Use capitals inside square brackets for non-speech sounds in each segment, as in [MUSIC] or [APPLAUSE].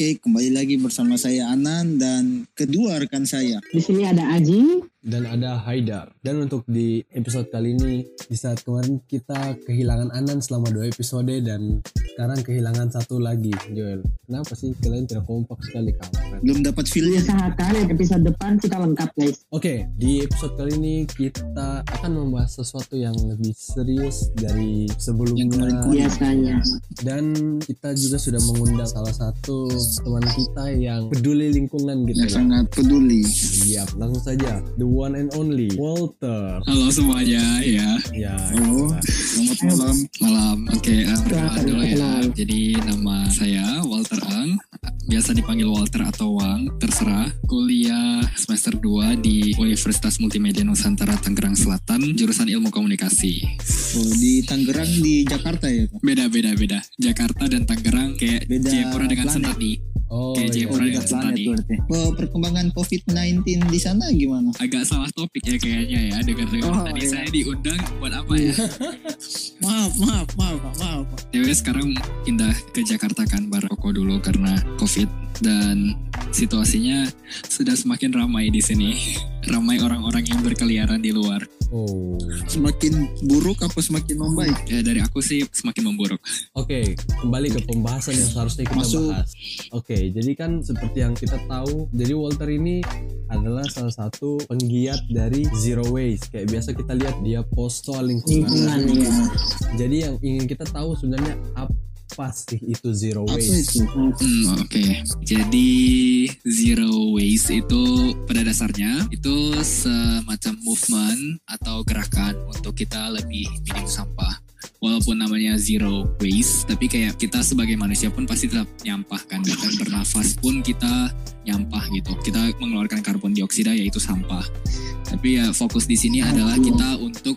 Oke, kembali lagi bersama saya Anan dan kedua rekan saya. Di sini ada Aji. Dan ada Haidar. Dan untuk di episode kali ini, di saat kemarin kita kehilangan Anan selama dua episode dan sekarang kehilangan satu lagi, Joel. Kenapa sih kalian tidak kompak sekali kawan? Belum dapat feelnya. Usahakan episode depan kita lengkap guys. Oke, di episode kali ini kita akan membahas sesuatu yang lebih serius dari Yang kemarin sebelumnya. Biasanya. Dan kita juga sudah mengundang salah satu teman kita yang peduli lingkungan gitu. Yang sangat peduli. Iya, langsung saja. The one and only Walter. Halo semuanya ya. Ya, Halo, itulah. selamat malam. malam. Oke Silakan, dulu ya. Jadi nama saya Walter Ang. Biasa dipanggil Walter atau Wang. Terserah. Kuliah semester 2 di Universitas Multimedia Nusantara Tangerang Selatan jurusan Ilmu Komunikasi. Oh, di Tangerang di Jakarta ya, Pak? beda beda beda. Jakarta dan Tangerang kayak Beda Jayapura dengan planet. Sentani Oh, Kayak iya. Jayapura dengan Sentani Oh, perkembangan COVID-19 di sana gimana? agak salah topik ya kayaknya ya dengar-dengar Oh, tadi iya. saya diundang buat apa ya [LAUGHS] Maaf, maaf, maaf, maaf. Pak. Ya sekarang pindah ke Jakarta kan Baroko dulu karena COVID dan situasinya sudah semakin ramai di sini. [LAUGHS] Ramai orang-orang yang berkeliaran di luar. Oh. Semakin buruk apa semakin membaik? Ya dari aku sih semakin memburuk. Oke, kembali ke pembahasan yang seharusnya kita Masuk. bahas. Oke, jadi kan seperti yang kita tahu, jadi Walter ini adalah salah satu penggiat dari zero waste. Kayak biasa kita lihat dia post soal lingkungan. Lingkungan ya. Jadi yang ingin kita tahu sebenarnya apa sih itu zero waste? Hmm, oke. Jadi zero waste itu pada dasarnya itu semacam movement atau gerakan untuk kita lebih minim sampah. Walaupun namanya zero waste, tapi kayak kita sebagai manusia pun pasti tetap nyampah kan. Dan bernafas pun kita nyampah gitu. Kita mengeluarkan karbon dioksida yaitu sampah. Tapi ya fokus di sini adalah kita untuk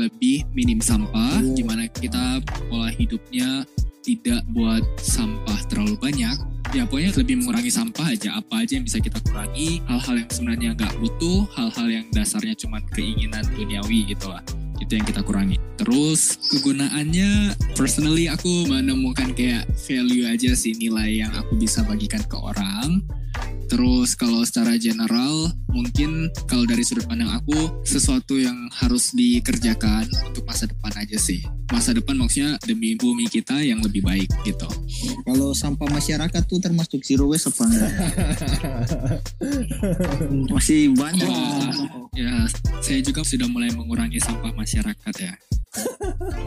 lebih minim sampah, di mana kita pola hidupnya tidak buat sampah terlalu banyak ya pokoknya lebih mengurangi sampah aja apa aja yang bisa kita kurangi hal-hal yang sebenarnya nggak butuh hal-hal yang dasarnya cuma keinginan duniawi gitu lah itu yang kita kurangi. Terus kegunaannya personally aku menemukan kayak value aja sih nilai yang aku bisa bagikan ke orang Terus kalau secara general mungkin kalau dari sudut pandang aku sesuatu yang harus dikerjakan untuk masa depan aja sih. Masa depan maksudnya demi bumi kita yang lebih baik gitu. Kalau sampah masyarakat tuh termasuk zero waste apa enggak? [LAUGHS] Masih banyak. Wah. Ya, saya juga sudah mulai mengurangi sampah masyarakat ya.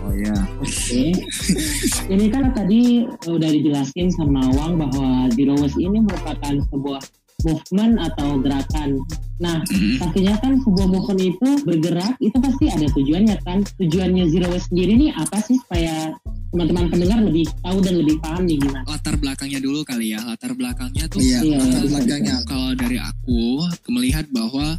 Oh ya. Oke. [LAUGHS] ini kan tadi udah dijelasin sama Wang bahwa zero waste ini merupakan sebuah movement atau gerakan. Nah, Mm. pastinya kan sebuah movement itu bergerak itu pasti ada tujuannya kan. Tujuannya zero waste sendiri nih apa sih supaya teman-teman pendengar lebih tahu dan lebih paham nih gimana? Latar belakangnya dulu kali ya. Latar belakangnya tuh Iya, Iya, latar belakangnya. kalau dari aku melihat bahwa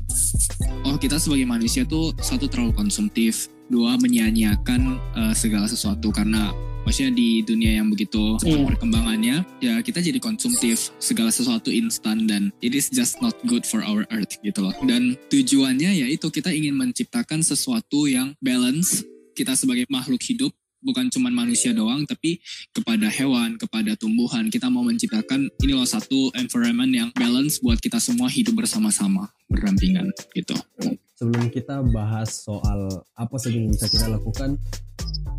oh kita sebagai manusia tuh satu terlalu konsumtif, dua menyia-nyiakan eh, segala sesuatu karena maksudnya di dunia yang begitu cepat Iya. perkembangannya ya kita jadi konsumtif segala sesuatu instan dan it is just not good for our earth gitu loh dan tujuannya yaitu kita ingin menciptakan sesuatu yang balance kita sebagai makhluk hidup bukan cuma manusia doang tapi kepada hewan, kepada tumbuhan. Kita mau menciptakan ini loh satu environment yang balance buat kita semua hidup bersama-sama, berdampingan gitu. Sebelum kita bahas soal apa saja yang bisa kita lakukan,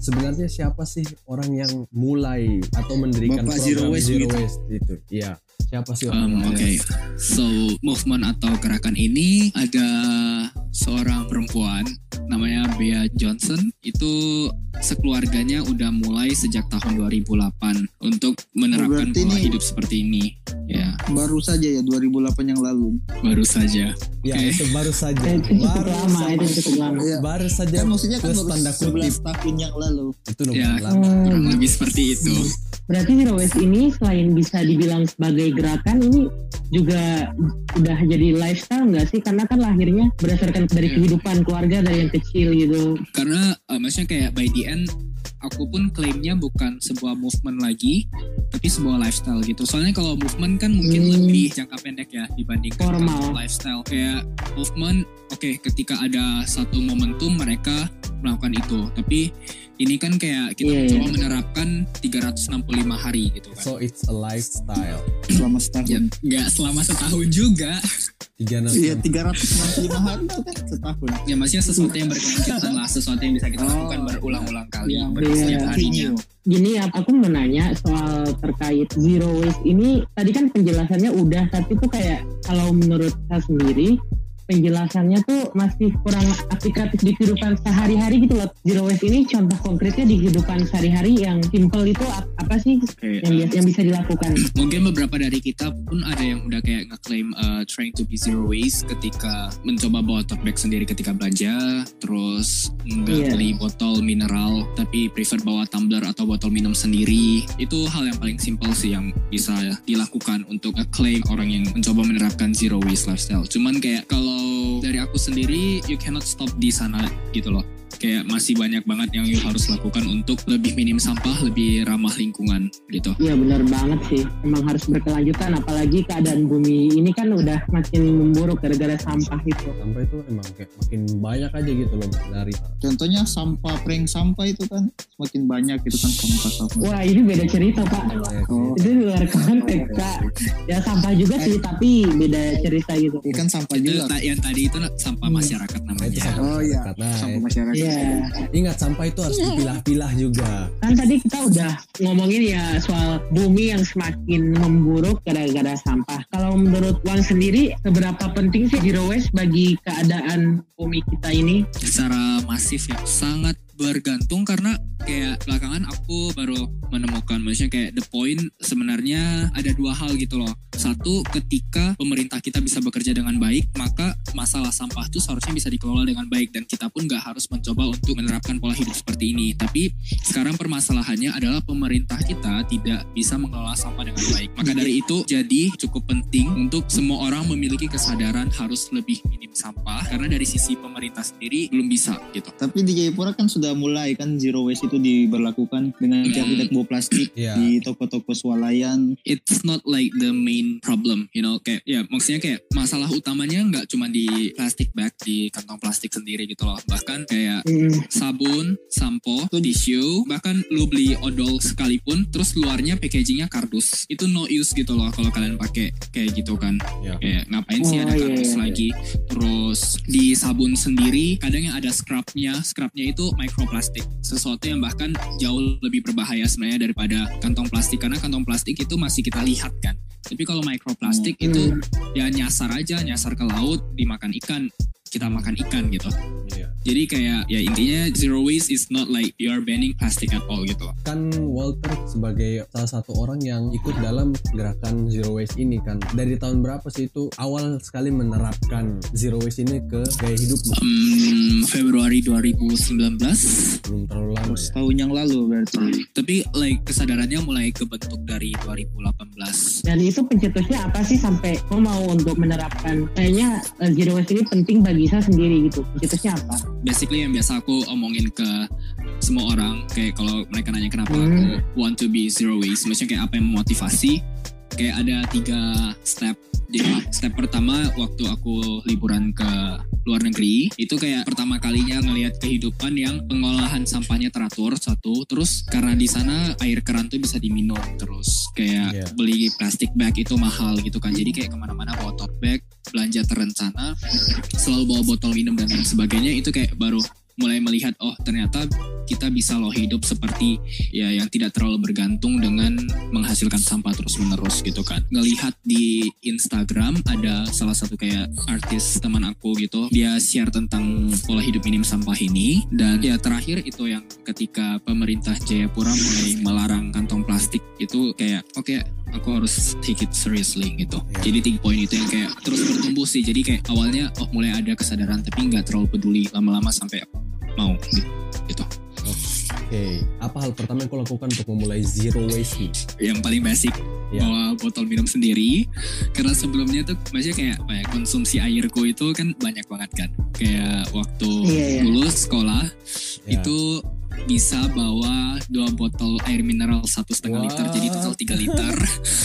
sebenarnya siapa sih orang yang mulai atau mendirikan Bapak program Zero Waste Zero gitu. Waste itu? Iya, siapa sih Um, orang Oke, so movement atau gerakan ini ada seorang perempuan namanya Bea Johnson itu sekeluarganya udah mulai sejak tahun 2008 untuk menerapkan berarti pola ini- hidup seperti ini. Ya, Baru saja ya 2008 yang lalu. baru saja. Ya, Oke. itu baru saja. Eh, baru lama, saja. itu cukup lama. Iya. Baru saja Kan maksudnya kan baru tanda kutip 11 tahun yang lalu. itu Ya. lama. Kurang lebih seperti itu. Berarti zero waste ini selain bisa dibilang sebagai gerakan ini juga udah jadi lifestyle nggak sih? Karena kan lahirnya berdasarkan dari Iya. kehidupan keluarga dari yang kecil gitu. karena uh, maksudnya kayak by the end aku pun klaimnya bukan sebuah movement lagi, tapi sebuah lifestyle gitu. Soalnya kalau movement kan mungkin Hmm. lebih jangka pendek ya dibandingkan Formal. lifestyle. Kayak movement, oke ketika ada satu momentum mereka melakukan itu. Tapi ini kan kayak kita Iya, mencoba iya. menerapkan 365 hari gitu kan. So it's a lifestyle. selama Ya, setahun. nggak selama setahun juga. Tiga enam. Iya 365 hari kan setahun. Ya maksudnya sesuatu yang berkelanjutan lah, sesuatu yang bisa kita Oh. lakukan berulang-ulang kali Yang ber- Iya. setiap harinya. Gini ya, aku mau nanya soal terkait zero waste ini. Tadi kan penjelasannya udah, tapi tuh kayak kalau menurut saya sendiri, penjelasannya tuh masih kurang aplikatif di kehidupan sehari-hari gitu loh. Zero waste ini contoh konkretnya di kehidupan sehari-hari yang simple itu ap- apa sih Oke, yang, eh, biasa, yang bisa dilakukan? mungkin beberapa dari kita pun ada yang udah kayak ngeklaim uh, trying to be zero waste ketika mencoba bawa tote bag sendiri ketika belanja, terus nggak Iya. beli botol mineral tapi prefer bawa tumbler atau botol minum sendiri. Itu hal yang paling simple sih yang bisa dilakukan untuk ngeklaim orang yang mencoba menerapkan zero waste lifestyle. Cuman kayak kalau dari aku sendiri you cannot stop di sana gitu loh. Kayak masih banyak banget yang you harus lakukan untuk lebih minim sampah, lebih ramah lingkungan gitu. Iya benar banget sih. Emang harus berkelanjutan apalagi keadaan bumi ini kan udah makin memburuk gara-gara sampah itu. Sampai itu emang kayak makin banyak aja gitu loh dari Contohnya sampah prank sampah itu kan semakin banyak itu kan sampah sampah. Wah ini beda cerita pak. Oh, Itu luar konteks kak. Ya sampah juga sih tapi beda cerita gitu. ini kan sampah itu juga. ta- yang tadi itu sampah Hmm. masyarakat itu namanya. sampah Oh iya. Nah, sampah itu. masyarakat. Iya. Ingat sampah itu harus dipilah-pilah juga. Kan tadi kita udah ngomongin ya soal bumi yang semakin memburuk gara-gara sampah. Kalau menurut Wang sendiri, seberapa penting sih zero waste bagi keadaan bumi kita ini? Secara masif ya sangat bergantung karena kayak belakangan aku baru menemukan maksudnya kayak the point sebenarnya ada dua hal gitu loh. Satu ketika pemerintah kita bisa bekerja dengan baik maka masalah sampah itu seharusnya bisa dikelola dengan baik dan kita pun nggak harus mencoba untuk menerapkan pola hidup seperti ini. Tapi sekarang permasalahannya adalah pemerintah kita tidak bisa mengelola sampah dengan baik. Maka dari itu jadi cukup penting untuk semua orang memiliki kesadaran harus lebih minim sampah karena dari sisi pemerintah sendiri belum bisa gitu. Tapi di Jayapura kan sudah mulai kan zero waste itu diberlakukan dengan Hmm. tiap tidak bawa plastik Iya. di toko-toko swalayan. It's not like the main problem, you know, kayak ya maksudnya kayak masalah utamanya nggak cuma di plastic bag di kantong plastik sendiri gitu loh. Bahkan kayak Hmm, sabun, sampo, tisu, bahkan lu beli odol sekalipun, terus luarnya packagingnya kardus, itu no use gitu loh kalau kalian pakai kayak gitu kan. Iya. Kayak ngapain sih Oh, ada iya, kardus iya, iya. lagi? Terus di sabun sendiri, kadang yang ada scrubnya, scrubnya itu microplastik, sesuatu yang bahkan jauh lebih berbahaya sebenarnya daripada kantong plastik karena kantong plastik itu masih kita lihat kan. Tapi kalau microplastik Hmm. itu ya nyasar aja, nyasar ke laut, dimakan ikan, kita makan ikan gitu. Iya. Jadi kayak ya intinya zero waste is not like you are banning plastic at all gitu. Kan Walter sebagai salah satu orang yang ikut dalam gerakan zero waste ini kan. Dari tahun berapa sih itu awal sekali menerapkan zero waste ini ke gaya hidupmu? Hmm, Februari 2019 Belum terlalu lama ya. Setahun yang lalu berarti. tapi like kesadarannya mulai kebentuk dari 2018 Dan itu pencetusnya apa sih sampai kau mau untuk menerapkan? Kayaknya eh, zero waste ini penting bagi saya sendiri gitu. Pencetusnya apa? Basically yang biasa aku omongin ke semua orang kayak kalau mereka nanya kenapa Hmm. aku want to be zero waste maksudnya kayak apa yang memotivasi kayak ada tiga step jadi step pertama waktu aku liburan ke luar negeri itu kayak pertama kalinya ngelihat kehidupan yang pengolahan sampahnya teratur satu terus karena di sana air keran tuh bisa diminum terus kayak Iya. beli plastik bag itu mahal gitu kan jadi kayak ke mana-mana bawa tote bag belanja terencana selalu bawa botol minum dan lain sebagainya itu kayak baru mulai melihat oh ternyata kita bisa loh hidup seperti ya yang tidak terlalu bergantung dengan menghasilkan sampah terus menerus gitu kan. Ngelihat di Instagram ada salah satu kayak artis teman aku gitu dia share tentang pola hidup minim sampah ini. Dan ya terakhir itu yang ketika pemerintah Jayapura mulai melarang kantong plastik itu kayak oke aku harus take it seriously gitu Iya. jadi tiga poin itu yang kayak terus bertumbuh sih jadi kayak awalnya oh mulai ada kesadaran tapi nggak terlalu peduli lama-lama sampai mau gitu Oke, apa hal pertama yang kau lakukan untuk memulai zero waste yang paling basic Ya. bawa botol minum sendiri karena sebelumnya tuh maksudnya kayak apa ya, konsumsi airku itu kan banyak banget kan kayak waktu Iya, iya. dulu sekolah Ya. itu bisa bawa dua botol air mineral satu setengah liter jadi total 3 liter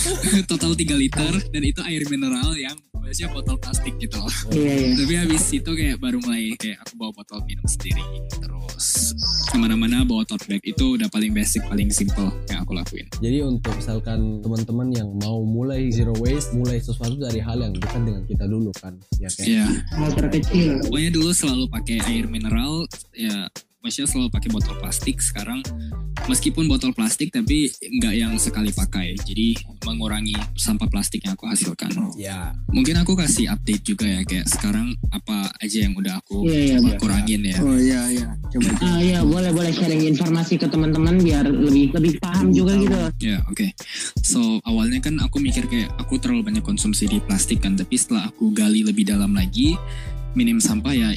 [LAUGHS] total 3 liter dan itu air mineral yang biasanya botol plastik gitu loh Iya iya. tapi habis itu kayak baru mulai kayak aku bawa botol minum sendiri terus ke mana-mana bawa tote bag itu udah paling basic paling simple yang aku lakuin Jadi untuk misalkan teman-teman yang mau mulai zero waste, mulai sesuatu dari hal yang dekat dengan kita dulu kan, ya kayak. ya Hal terkecil. pokoknya dulu selalu pakai air mineral ya maksudnya selalu pakai botol plastik sekarang meskipun botol plastik tapi nggak yang sekali pakai jadi mengurangi sampah plastik yang aku hasilkan Ya, mungkin aku kasih update juga ya kayak sekarang apa aja yang udah aku iya, coba iya. kurangin ya Oh iya iya. Coba. Ah iya boleh boleh sharing informasi ke teman-teman biar lebih lebih paham juga gitu. Ya, oke. So, awalnya kan aku mikir kayak aku terlalu banyak konsumsi di plastik kan, tapi setelah aku gali lebih dalam lagi, minim sampah ya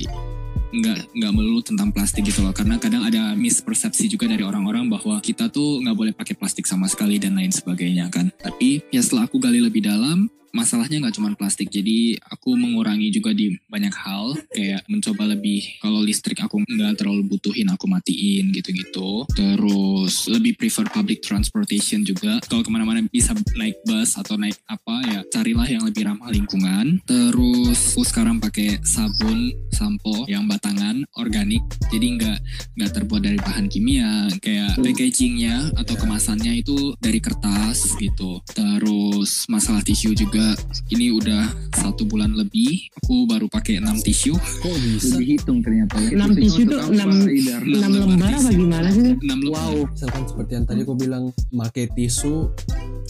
nggak nggak melulu tentang plastik gitu loh. Karena kadang ada mispersepsi juga dari orang-orang bahwa kita tuh nggak boleh pakai plastik sama sekali dan lain sebagainya kan. Tapi ya setelah aku gali lebih dalam masalahnya nggak cuma plastik. Jadi aku mengurangi juga di banyak hal. Kayak mencoba lebih kalau listrik aku nggak terlalu butuhin aku matiin gitu-gitu. Terus lebih prefer public transportation juga. Kalau ke mana-mana bisa naik bus atau naik apa ya carilah yang lebih ramah lingkungan. Terus aku sekarang pakai sabun sampo yang batangan organik. Jadi nggak nggak terbuat dari bahan kimia. Kayak packagingnya atau kemasannya itu dari kertas gitu. Terus masalah tisu juga ini udah satu bulan lebih aku baru pakai 6 tisu kok bisa? Lebih hitung ternyata ya. Enam Itu tisu tuh apa, enam Idar? Enam enam lembar lembar apa gimana sih? 6 lembar Wow. Misalkan seperti yang tadi aku bilang, pakai tisu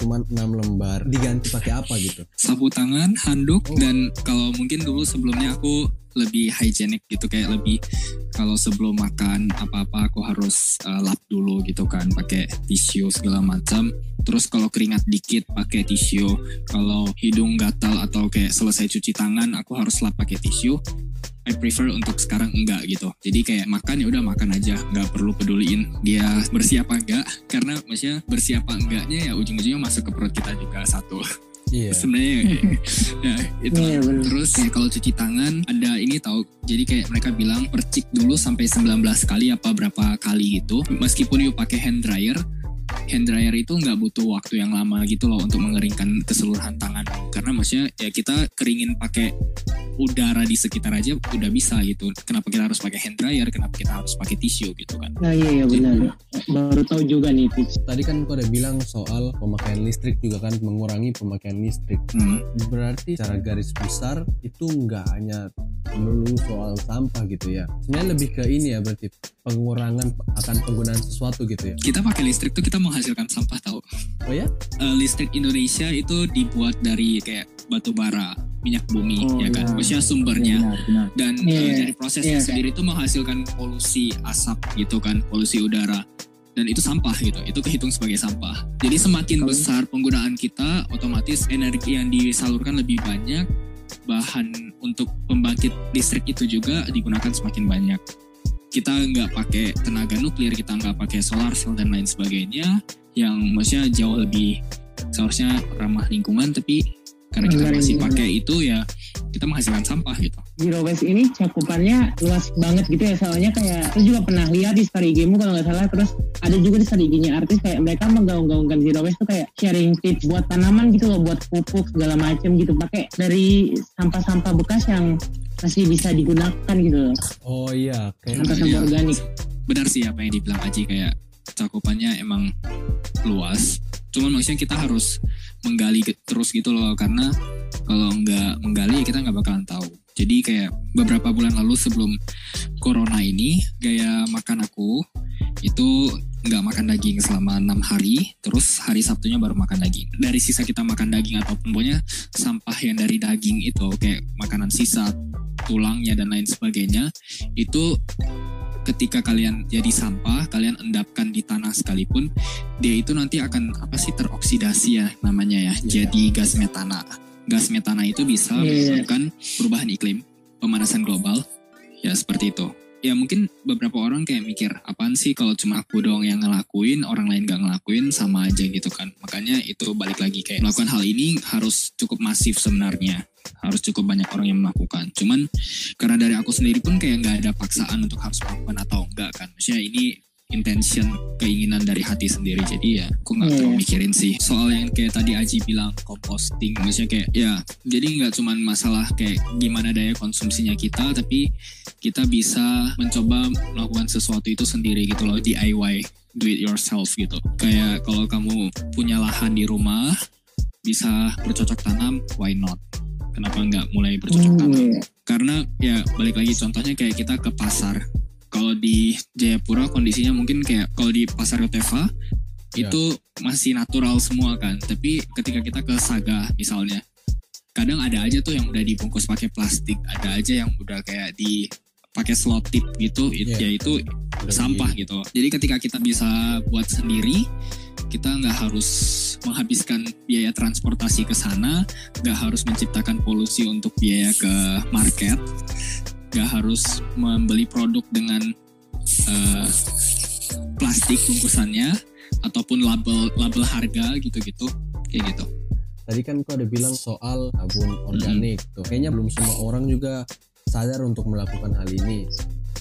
cuma 6 lembar, diganti pakai apa gitu? sapu tangan, handuk, Oh. dan kalau mungkin dulu sebelumnya aku lebih hygienic gitu kayak lebih kalau sebelum makan apa-apa aku harus uh, lap dulu gitu kan pakai tisu segala macam. Terus kalau keringat dikit pakai tisu, kalau hidung gatal atau kayak selesai cuci tangan aku harus lap pakai tisu. I prefer untuk sekarang enggak gitu. Jadi kayak makan ya udah makan aja, nggak perlu peduliin dia bersih apa enggak. Karena maksudnya bersih apa enggaknya ya ujung-ujungnya masuk ke perut kita juga satu Iya. sebenarnya [LAUGHS] ya itu Iya benar. terus ya kalau cuci tangan ada ini tahu jadi kayak mereka bilang percik dulu sampai 19 kali apa berapa kali gitu meskipun you pakai hand dryer hand dryer itu nggak butuh waktu yang lama gitu loh untuk mengeringkan keseluruhan tangan karena maksudnya ya kita keringin pakai udara di sekitar aja udah bisa gitu kenapa kita harus pakai hand dryer kenapa kita harus pakai tisu gitu kan Nah iya iya benar. Baru tahu juga nih tips. Tadi kan kau udah bilang soal pemakaian listrik juga kan, mengurangi pemakaian listrik. Hmm. Berarti secara garis besar itu nggak hanya melulu soal sampah gitu ya. Sebenarnya lebih ke ini ya berarti pengurangan akan penggunaan sesuatu gitu ya. kita pakai listrik tuh kita menghasilkan sampah tahu Oh ya? eh, listrik Indonesia itu dibuat dari kayak batu bara, minyak bumi, Oh, ya kan? iya. Maksudnya sumbernya. Benar, benar. Dan Iya, eh, iya. dari prosesnya Iya, sendiri itu menghasilkan polusi asap gitu kan, polusi udara. Dan itu sampah gitu, itu kehitung sebagai sampah. Jadi semakin besar penggunaan kita, otomatis energi yang disalurkan lebih banyak, bahan untuk pembangkit listrik itu juga digunakan semakin banyak. Kita nggak pakai tenaga nuklir, kita nggak pakai solar cell dan lain sebagainya, yang maksudnya jauh lebih seharusnya ramah lingkungan, tapi karena kita masih lingkungan. pakai itu ya kita menghasilkan sampah gitu. Zero waste ini cakupannya luas banget gitu ya soalnya kayak terus juga pernah lihat di story game kalau nggak salah terus ada juga di story game artis kayak mereka menggaung-gaungkan zero waste tuh kayak sharing tips buat tanaman gitu loh buat pupuk segala macem gitu pakai dari sampah-sampah bekas yang masih bisa digunakan gitu loh Oh iya, kayak sampah-sampah Iya. organik benar sih apa yang dibilang Aji kayak cakupannya emang luas. Cuman maksudnya kita harus menggali terus gitu loh karena kalau nggak menggali ya kita nggak bakalan tahu. Jadi kayak beberapa bulan lalu sebelum corona ini gaya makan aku itu nggak makan daging selama enam hari, terus hari Sabtunya baru makan daging. Dari sisa kita makan daging ataupun pokoknya sampah yang dari daging itu kayak makanan sisa, tulangnya dan lain sebagainya itu ketika kalian jadi sampah, kalian endapkan di tanah sekalipun, dia itu nanti akan apa sih teroksidasi ya namanya ya, Iya. jadi gas metana. Gas metana itu bisa iya. menyebabkan perubahan iklim, pemanasan global, ya seperti itu. Ya mungkin beberapa orang kayak mikir, apaan sih kalau cuma aku doang yang ngelakuin, orang lain gak ngelakuin, sama aja gitu kan. Makanya itu balik lagi kayak melakukan hal ini harus cukup masif sebenarnya. Harus cukup banyak orang yang melakukan. Cuman karena dari aku sendiri pun kayak nggak ada paksaan untuk harus melakukan atau enggak kan. Maksudnya ini intention keinginan dari hati sendiri. Jadi ya aku nggak Iya. terlalu mikirin sih. Soal yang kayak tadi Aji bilang composting maksudnya kayak ya jadi nggak cuman masalah kayak gimana daya konsumsinya kita tapi kita bisa mencoba melakukan sesuatu itu sendiri gitu loh DIY do it yourself gitu. Kayak kalau kamu punya lahan di rumah bisa bercocok tanam why not? Kenapa nggak mulai bercocok tanam? Hmm, iya. karena ya balik lagi contohnya kayak kita ke pasar kalau di Jayapura kondisinya mungkin kayak kalau di pasar Yotefa Ya. itu masih natural semua kan tapi ketika kita ke Saga misalnya kadang ada aja tuh yang udah dibungkus pakai plastik ada aja yang udah kayak di pakai slot tip gitu it- Iya. ya itu sampah gitu jadi ketika kita bisa buat sendiri kita nggak harus menghabiskan biaya transportasi ke sana nggak harus menciptakan polusi untuk biaya ke market nggak harus membeli produk dengan eh, plastik bungkusannya ataupun label label harga gitu-gitu kayak gitu Tadi kan kau ada bilang soal sabun organik tuh. Kayaknya belum semua orang juga sadar untuk melakukan hal ini.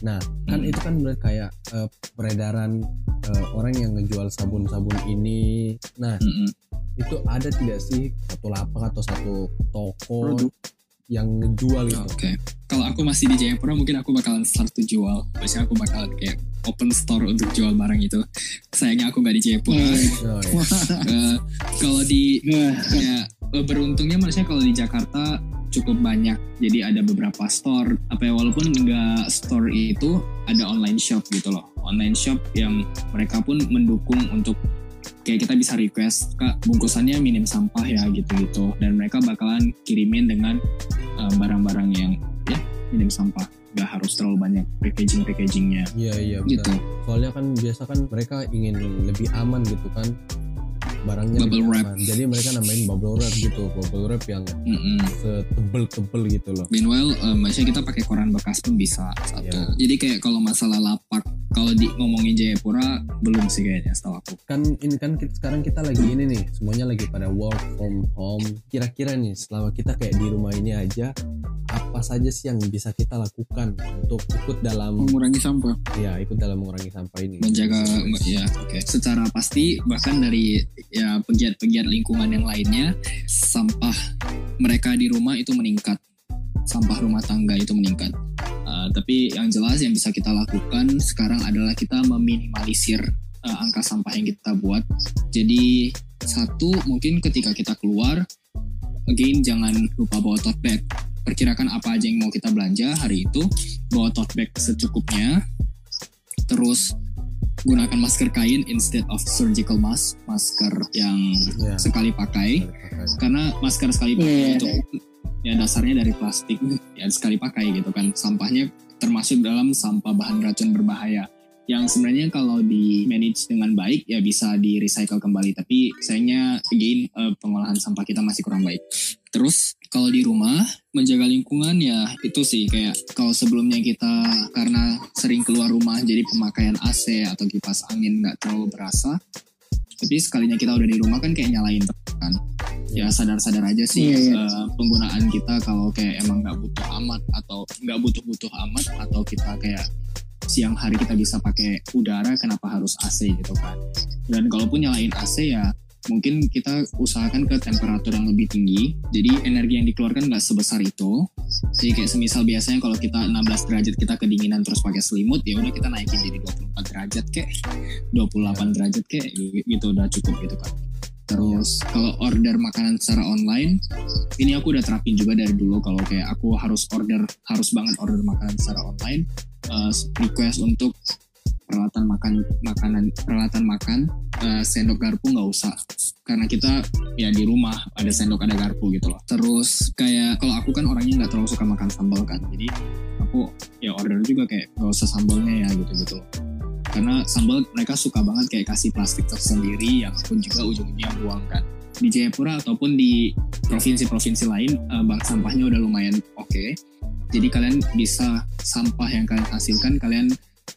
Nah, kan Hmm. itu kan berarti kayak eh, peredaran eh, orang yang ngejual sabun-sabun ini. Nah, Mm-mm. itu ada tidak sih satu lapak atau satu toko Produk. Yang ngejual gitu? Oke, kalau aku masih di Jayapura mungkin aku bakalan start to jual. Biasanya aku bakalan kayak open store untuk jual barang itu. Sayangnya aku nggak di Jayapura. Oh, iya. [LAUGHS] Eh, kalau di ya eh, beruntungnya maksudnya kalau di Jakarta cukup banyak. Jadi ada beberapa store. Apa ya walaupun enggak store itu ada online shop gitu loh. Online shop yang mereka pun mendukung untuk kayak kita bisa request kak bungkusannya minim sampah ya gitu-gitu dan mereka bakalan kirimin dengan eh, barang-barang yang ya minim sampah nggak harus terlalu banyak packaging packagingnya Iya iya gitu betul. Soalnya kan biasa kan mereka ingin lebih aman gitu kan barangnya Bubble wrap. aman. Jadi mereka nambahin bubble wrap gitu, bubble wrap yang Mm-mm. setebel-tebel gitu loh. Meanwhile, eh, maksudnya kita pakai koran bekas pun bisa satu. Iya. Jadi kayak kalau masalah lapak, kalau di ngomongin Jayapura belum sih kayaknya setahu aku. Kan ini kan kita, sekarang kita lagi ini nih, semuanya lagi pada work from home. Kira-kira nih selama kita kayak di rumah ini aja, apa saja sih yang bisa kita lakukan untuk ikut dalam mengurangi sampah ya ikut dalam mengurangi sampah ini? Menjaga, ya oke. Secara pasti bahkan dari ya pegiat-pegiat lingkungan yang lainnya, sampah mereka di rumah itu meningkat, sampah rumah tangga itu meningkat. Eh, tapi yang jelas yang bisa kita lakukan sekarang adalah kita meminimalisir eh, angka sampah yang kita buat. Jadi satu mungkin ketika kita keluar, again jangan lupa bawa tote bag. Perkirakan apa aja yang mau kita belanja hari itu, bawa tote bag secukupnya. Terus gunakan masker kain instead of surgical mask, masker yang Ya, sekali pakai pakai. karena masker sekali pakai Iya. itu ya dasarnya dari plastik ya sekali pakai gitu kan. Sampahnya termasuk dalam sampah bahan racun berbahaya. Yang sebenarnya kalau di manage dengan baik ya bisa di recycle kembali. Tapi sayangnya again eh, pengolahan sampah kita masih kurang baik. Terus kalau di rumah menjaga lingkungan ya itu sih. Kayak kalau sebelumnya kita karena sering keluar rumah jadi pemakaian AC atau kipas angin nggak terlalu berasa tapi sekalinya kita udah di rumah kan kayak nyalain kan ya sadar-sadar aja sih Iya, iya. eh, penggunaan kita kalau kayak emang nggak butuh amat atau nggak butuh-butuh amat atau kita kayak siang hari kita bisa pakai udara kenapa harus AC gitu kan? Dan kalaupun nyalain AC ya mungkin kita usahakan ke temperatur yang lebih tinggi. Jadi energi yang dikeluarkan nggak sebesar itu. Jadi kayak semisal biasanya kalau kita 16 derajat kita kedinginan terus pakai selimut ya udah kita naikin jadi 24 derajat kek. 28 derajat kek gitu udah cukup gitu kan Terus kalau order makanan secara online, ini aku udah terapin juga dari dulu kalau kayak aku harus order, harus banget order makanan secara online, eh, request untuk peralatan makan makanan peralatan makan eh, sendok garpu nggak usah. Karena kita ya di rumah ada sendok ada garpu gitu loh. Terus kayak kalau aku kan orangnya nggak terlalu suka makan sambal kan jadi aku ya order juga kayak nggak usah sambalnya ya gitu gitu loh karena sambal mereka suka banget kayak kasih plastik tersendiri yang pun juga ujung-ujungnya buang kan. Di Jayapura ataupun di provinsi-provinsi lain eh, bank sampahnya udah lumayan oke. Jadi kalian bisa sampah yang kalian hasilkan kalian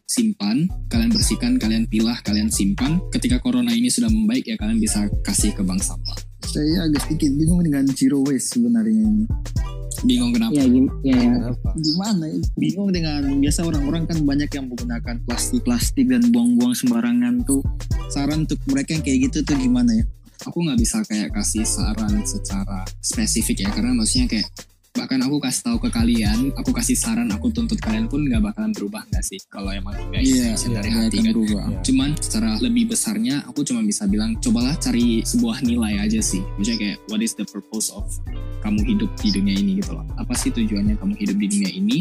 simpan kalian bersihkan kalian pilah kalian simpan. Ketika corona ini sudah membaik ya kalian bisa kasih ke bank sampah Saya agak sedikit bingung dengan zero waste sebenarnya ini. Bingung kenapa? Ya, gim- ya, ya. Gimana ya? Bingung dengan biasa orang-orang kan banyak yang menggunakan plastik-plastik dan buang-buang sembarangan tuh. Saran untuk mereka yang kayak gitu tuh gimana ya? aku nggak bisa kayak kasih saran secara spesifik ya karena maksudnya kayak bahkan aku kasih tahu ke kalian aku kasih saran aku tuntut kalian pun nggak bakalan berubah nggak sih? Kalau emang nggak Iya, intention iya, dari nggak hati kan? berubah. Iya. cuman secara lebih besarnya aku cuma bisa bilang cobalah cari sebuah nilai aja sih. Maksudnya kayak what is the purpose of kamu hidup di dunia ini? Gitu loh. Apa sih tujuannya kamu hidup di dunia ini?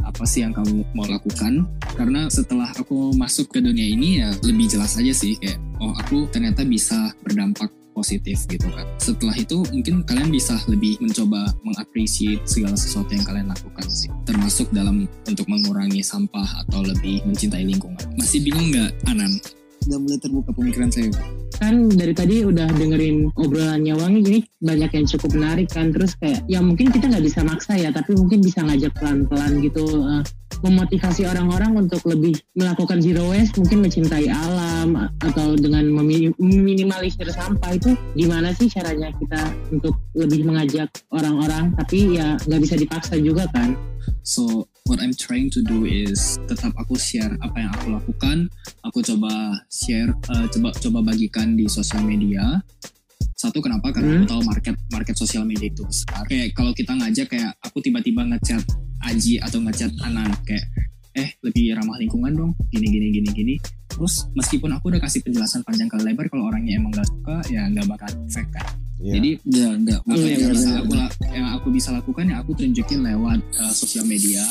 Apa sih yang kamu mau lakukan? Karena setelah aku masuk ke dunia ini ya lebih jelas aja sih kayak oh aku ternyata bisa berdampak positif gitu kan. Setelah itu mungkin kalian bisa lebih mencoba mengapresiasi segala sesuatu yang kalian lakukan sih. Termasuk dalam untuk mengurangi sampah atau lebih mencintai lingkungan. Masih bingung nggak Anan Udah mulai terbuka pemikiran saya. Kan dari tadi udah dengerin obrolannya Wangi gini banyak yang cukup menarik kan. Terus kayak ya mungkin kita nggak bisa maksa ya tapi mungkin bisa ngajak pelan-pelan gitu eh, memotivasi orang-orang untuk lebih melakukan zero waste mungkin mencintai alam atau dengan memi- meminimalisir sampah. Itu gimana sih caranya kita untuk lebih mengajak orang-orang? Tapi ya nggak bisa dipaksa juga kan? So trying to do is tetap aku share apa yang aku lakukan. Aku coba share, eh, coba coba bagikan di sosial media. Satu kenapa? Karena aku tahu market market sosial media itu besar. Kayak kalau kita ngajak kayak aku tiba-tiba ngechat Aji atau ngechat Anan kayak eh lebih ramah lingkungan dong gini gini gini gini terus meskipun aku udah kasih penjelasan panjang kali lebar kalau orangnya emang gak suka ya nggak bakal efek kan Iya. jadi Ya, enggak. apa Iya, yang iya, bisa benar, aku la- yang aku bisa lakukan ya aku tunjukin lewat uh, sosial media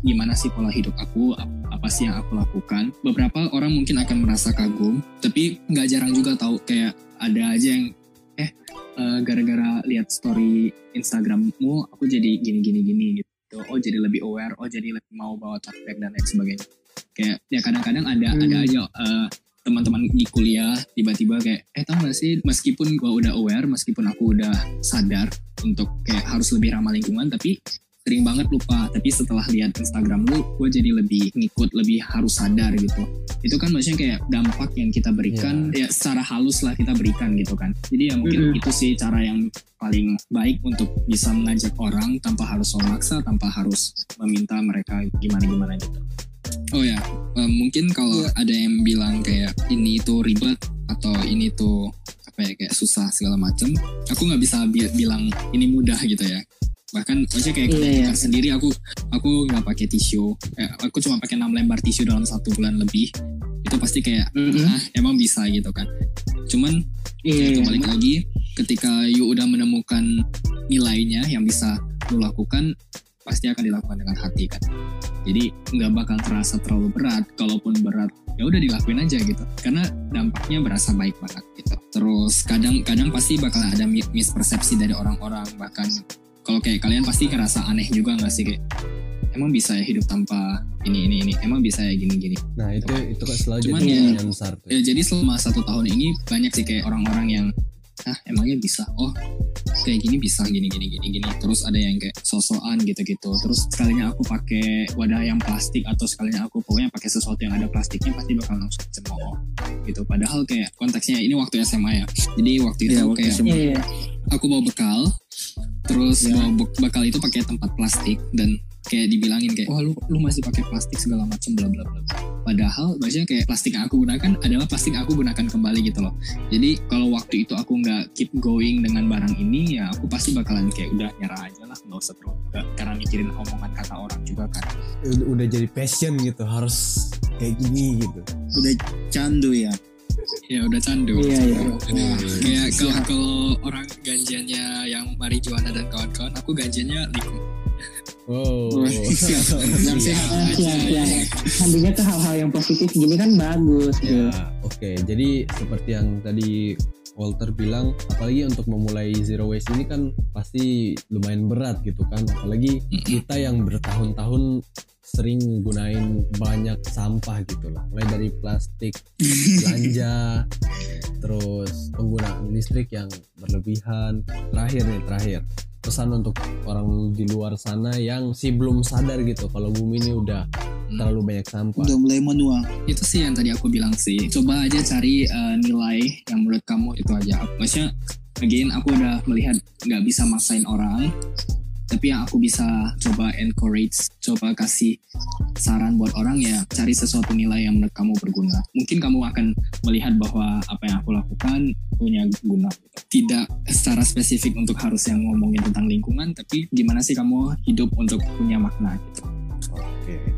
gimana sih pola hidup aku? Ap- apa sih yang aku lakukan? Beberapa orang mungkin akan merasa kagum tapi nggak jarang juga tahu kayak ada aja yang eh uh, gara-gara lihat story Instagrammu aku jadi gini gini gini gitu. Oh jadi lebih aware oh jadi lebih mau bawa tote bag dan lain sebagainya. Kayak ya kadang-kadang ada Hmm. ada aja uh, teman-teman di kuliah tiba-tiba kayak eh tau gak sih? Meskipun gua udah aware meskipun aku udah sadar untuk kayak harus lebih ramah lingkungan tapi sering banget lupa tapi setelah lihat Instagram lu gue jadi lebih ngikut lebih harus sadar gitu. Itu kan maksudnya kayak dampak yang kita berikan ya secara halus lah kita berikan gitu kan. Jadi ya mungkin Mm-mm. itu sih cara yang paling baik untuk bisa mengajak orang tanpa harus memaksa tanpa harus meminta mereka gimana-gimana gitu. Oh ya, eh, mungkin kalau ada yang bilang kayak ini tuh ribet atau ini tuh apa ya kayak susah segala macam, aku nggak bisa bi- bilang ini mudah gitu ya. Bahkan maksudnya kayak ketika iya. sendiri aku aku nggak pakai tisu, eh, aku cuma pakai 6 lembar tisu dalam satu bulan lebih. Itu pasti kayak Mhm. ah emang bisa gitu kan. Cuman iya itu iya. balik lagi ketika you udah menemukan nilainya yang bisa lu lakukan pasti akan dilakukan dengan hati kan jadi nggak bakal terasa terlalu berat kalaupun berat ya udah dilakuin aja gitu karena dampaknya berasa baik banget gitu terus kadang-kadang pasti bakal ada mi- mispersepsi dari orang-orang bahkan kalau kayak kalian pasti ngerasa aneh juga nggak sih kayak emang bisa ya hidup tanpa ini ini ini emang bisa ya gini gini Nah itu itu kan selalu Cuman jadi ya- pertanyaan besar tuh. Ya, jadi selama satu tahun ini banyak sih kayak orang-orang yang ah emangnya bisa oh kayak gini bisa gini gini gini gini terus ada yang kayak sosokan gitu-gitu terus sekalinya aku pakai wadah yang plastik atau sekalinya aku pokoknya pakai sesuatu yang ada plastiknya pasti bakal langsung cemooh gitu padahal kayak konteksnya ini waktu SMA ya jadi waktu itu Iya, waktu kayak SMA. Iya, iya. aku bawa bekal terus Ya. bawa be- bekal itu pakai tempat plastik dan kayak dibilangin kayak wah lu lu masih pakai plastik segala macam bla bla bla padahal maksudnya kayak plastik yang aku gunakan adalah plastik yang aku gunakan kembali gitu loh jadi kalau waktu itu aku nggak keep going dengan barang ini ya aku pasti bakalan kayak udah nyerah aja lah nggak usah terlalu nggak- karena mikirin omongan kata orang juga kan Udah, jadi passion gitu harus kayak gini gitu. Udah candu ya. ya udah candu Iya, iya. Kayak kalau kalau orang ganjiannya yang marijuana dan kawan-kawan aku ganjiannya likum Yang Iya. aja. [LAUGHS] siap, siap. Ambilnya ke hal-hal yang positif gini kan bagus Ya, gitu. oke. Jadi seperti yang tadi Walter bilang, apalagi untuk memulai zero waste ini kan pasti lumayan berat gitu kan. Apalagi kita yang bertahun-tahun sering gunain banyak sampah gitu lah. Mulai dari plastik, belanja, terus penggunaan listrik yang berlebihan. Terakhir nih, terakhir. Pesan untuk orang di luar sana yang sih belum sadar gitu kalau bumi ini udah terlalu banyak sampah. Udah mulai menua. itu sih yang tadi aku bilang sih coba aja cari eh, nilai yang menurut kamu itu aja maksudnya again aku udah melihat nggak bisa maksain orang tapi yang aku bisa coba encourage coba kasih saran buat orang ya cari sesuatu nilai yang menurut kamu berguna. Mungkin kamu akan melihat bahwa apa yang aku lakukan punya guna. Tidak secara spesifik untuk harus yang ngomongin tentang lingkungan tapi gimana sih kamu hidup untuk punya makna gitu. Oke. Oh,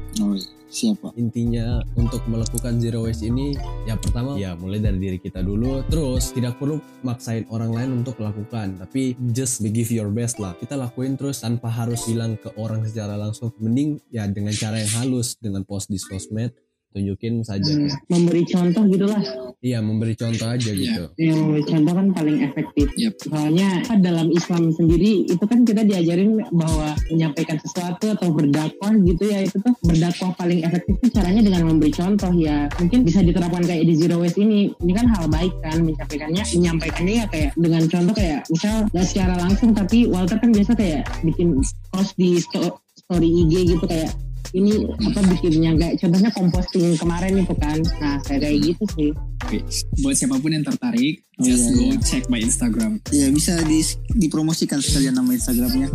siapa? Intinya untuk melakukan zero waste ini ya pertama ya mulai dari diri kita dulu. Terus tidak perlu maksain orang lain untuk melakukan, tapi just give your best lah. Kita lakuin terus tanpa harus bilang ke orang secara langsung. Mending ya dengan cara yang halus dengan post di sosmed tunjukin saja Hmm, kayak, memberi contoh gitulah. Iya memberi contoh aja gitu. Yang memberi contoh kan paling efektif. Yep. soalnya dalam Islam sendiri itu kan kita diajarin bahwa menyampaikan sesuatu atau berdakwah gitu ya itu tuh berdakwah paling efektif tuh caranya dengan memberi contoh ya. Mungkin bisa diterapkan kayak di zero waste ini. Ini kan hal baik kan menyampaikannya menyampaikannya ya kayak dengan contoh kayak misal nggak secara langsung tapi Walter kan biasa kayak bikin post di sto- story IG gitu kayak ini apa bikinnya? Kayak contohnya composting kemarin itu kan. Nah kayak kayak gitu sih. Oke, buat siapa pun yang tertarik Oh, just iya, go iya. check my Instagram. Ya bisa di, dipromosikan sekalian nama Instagramnya.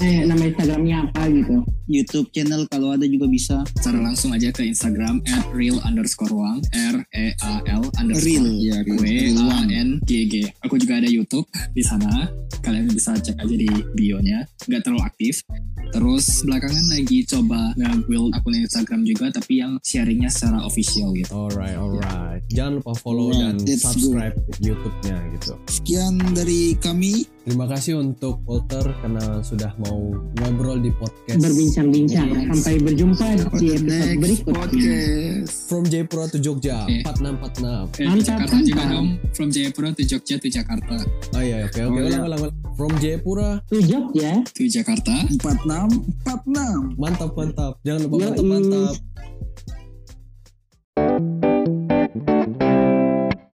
Eh nama Instagramnya apa gitu YouTube channel kalau ada juga bisa. secara langsung aja ke Instagram at real underscore wang r e a l underscore Real, ya, real. W A. N G G. Aku juga ada YouTube di sana. Kalian bisa cek aja di bio-nya. Nggak terlalu aktif. Terus belakangan lagi coba nge-build akun Instagram juga, tapi yang sharingnya secara official gitu. alright alright jangan lupa follow Alright, dan subscribe YouTube-nya gitu Sekian dari kami. terima kasih untuk Walter karena sudah mau ngobrol di podcast berbincang-bincang sampai berjumpa di episode Next berikutnya podcast. From Jayapura to Jogja Oke. 4646 Eh, Mantap, Jakarta juga mantap. dong. From Jayapura to Jogja to Jakarta. Oh iya, oke oke Oh, ulang iya. ulang ulang. From Jayapura, tuh Jogja To Jakarta. 46 46. mantap mantap. Jangan lupa Yoi. mantap mantap.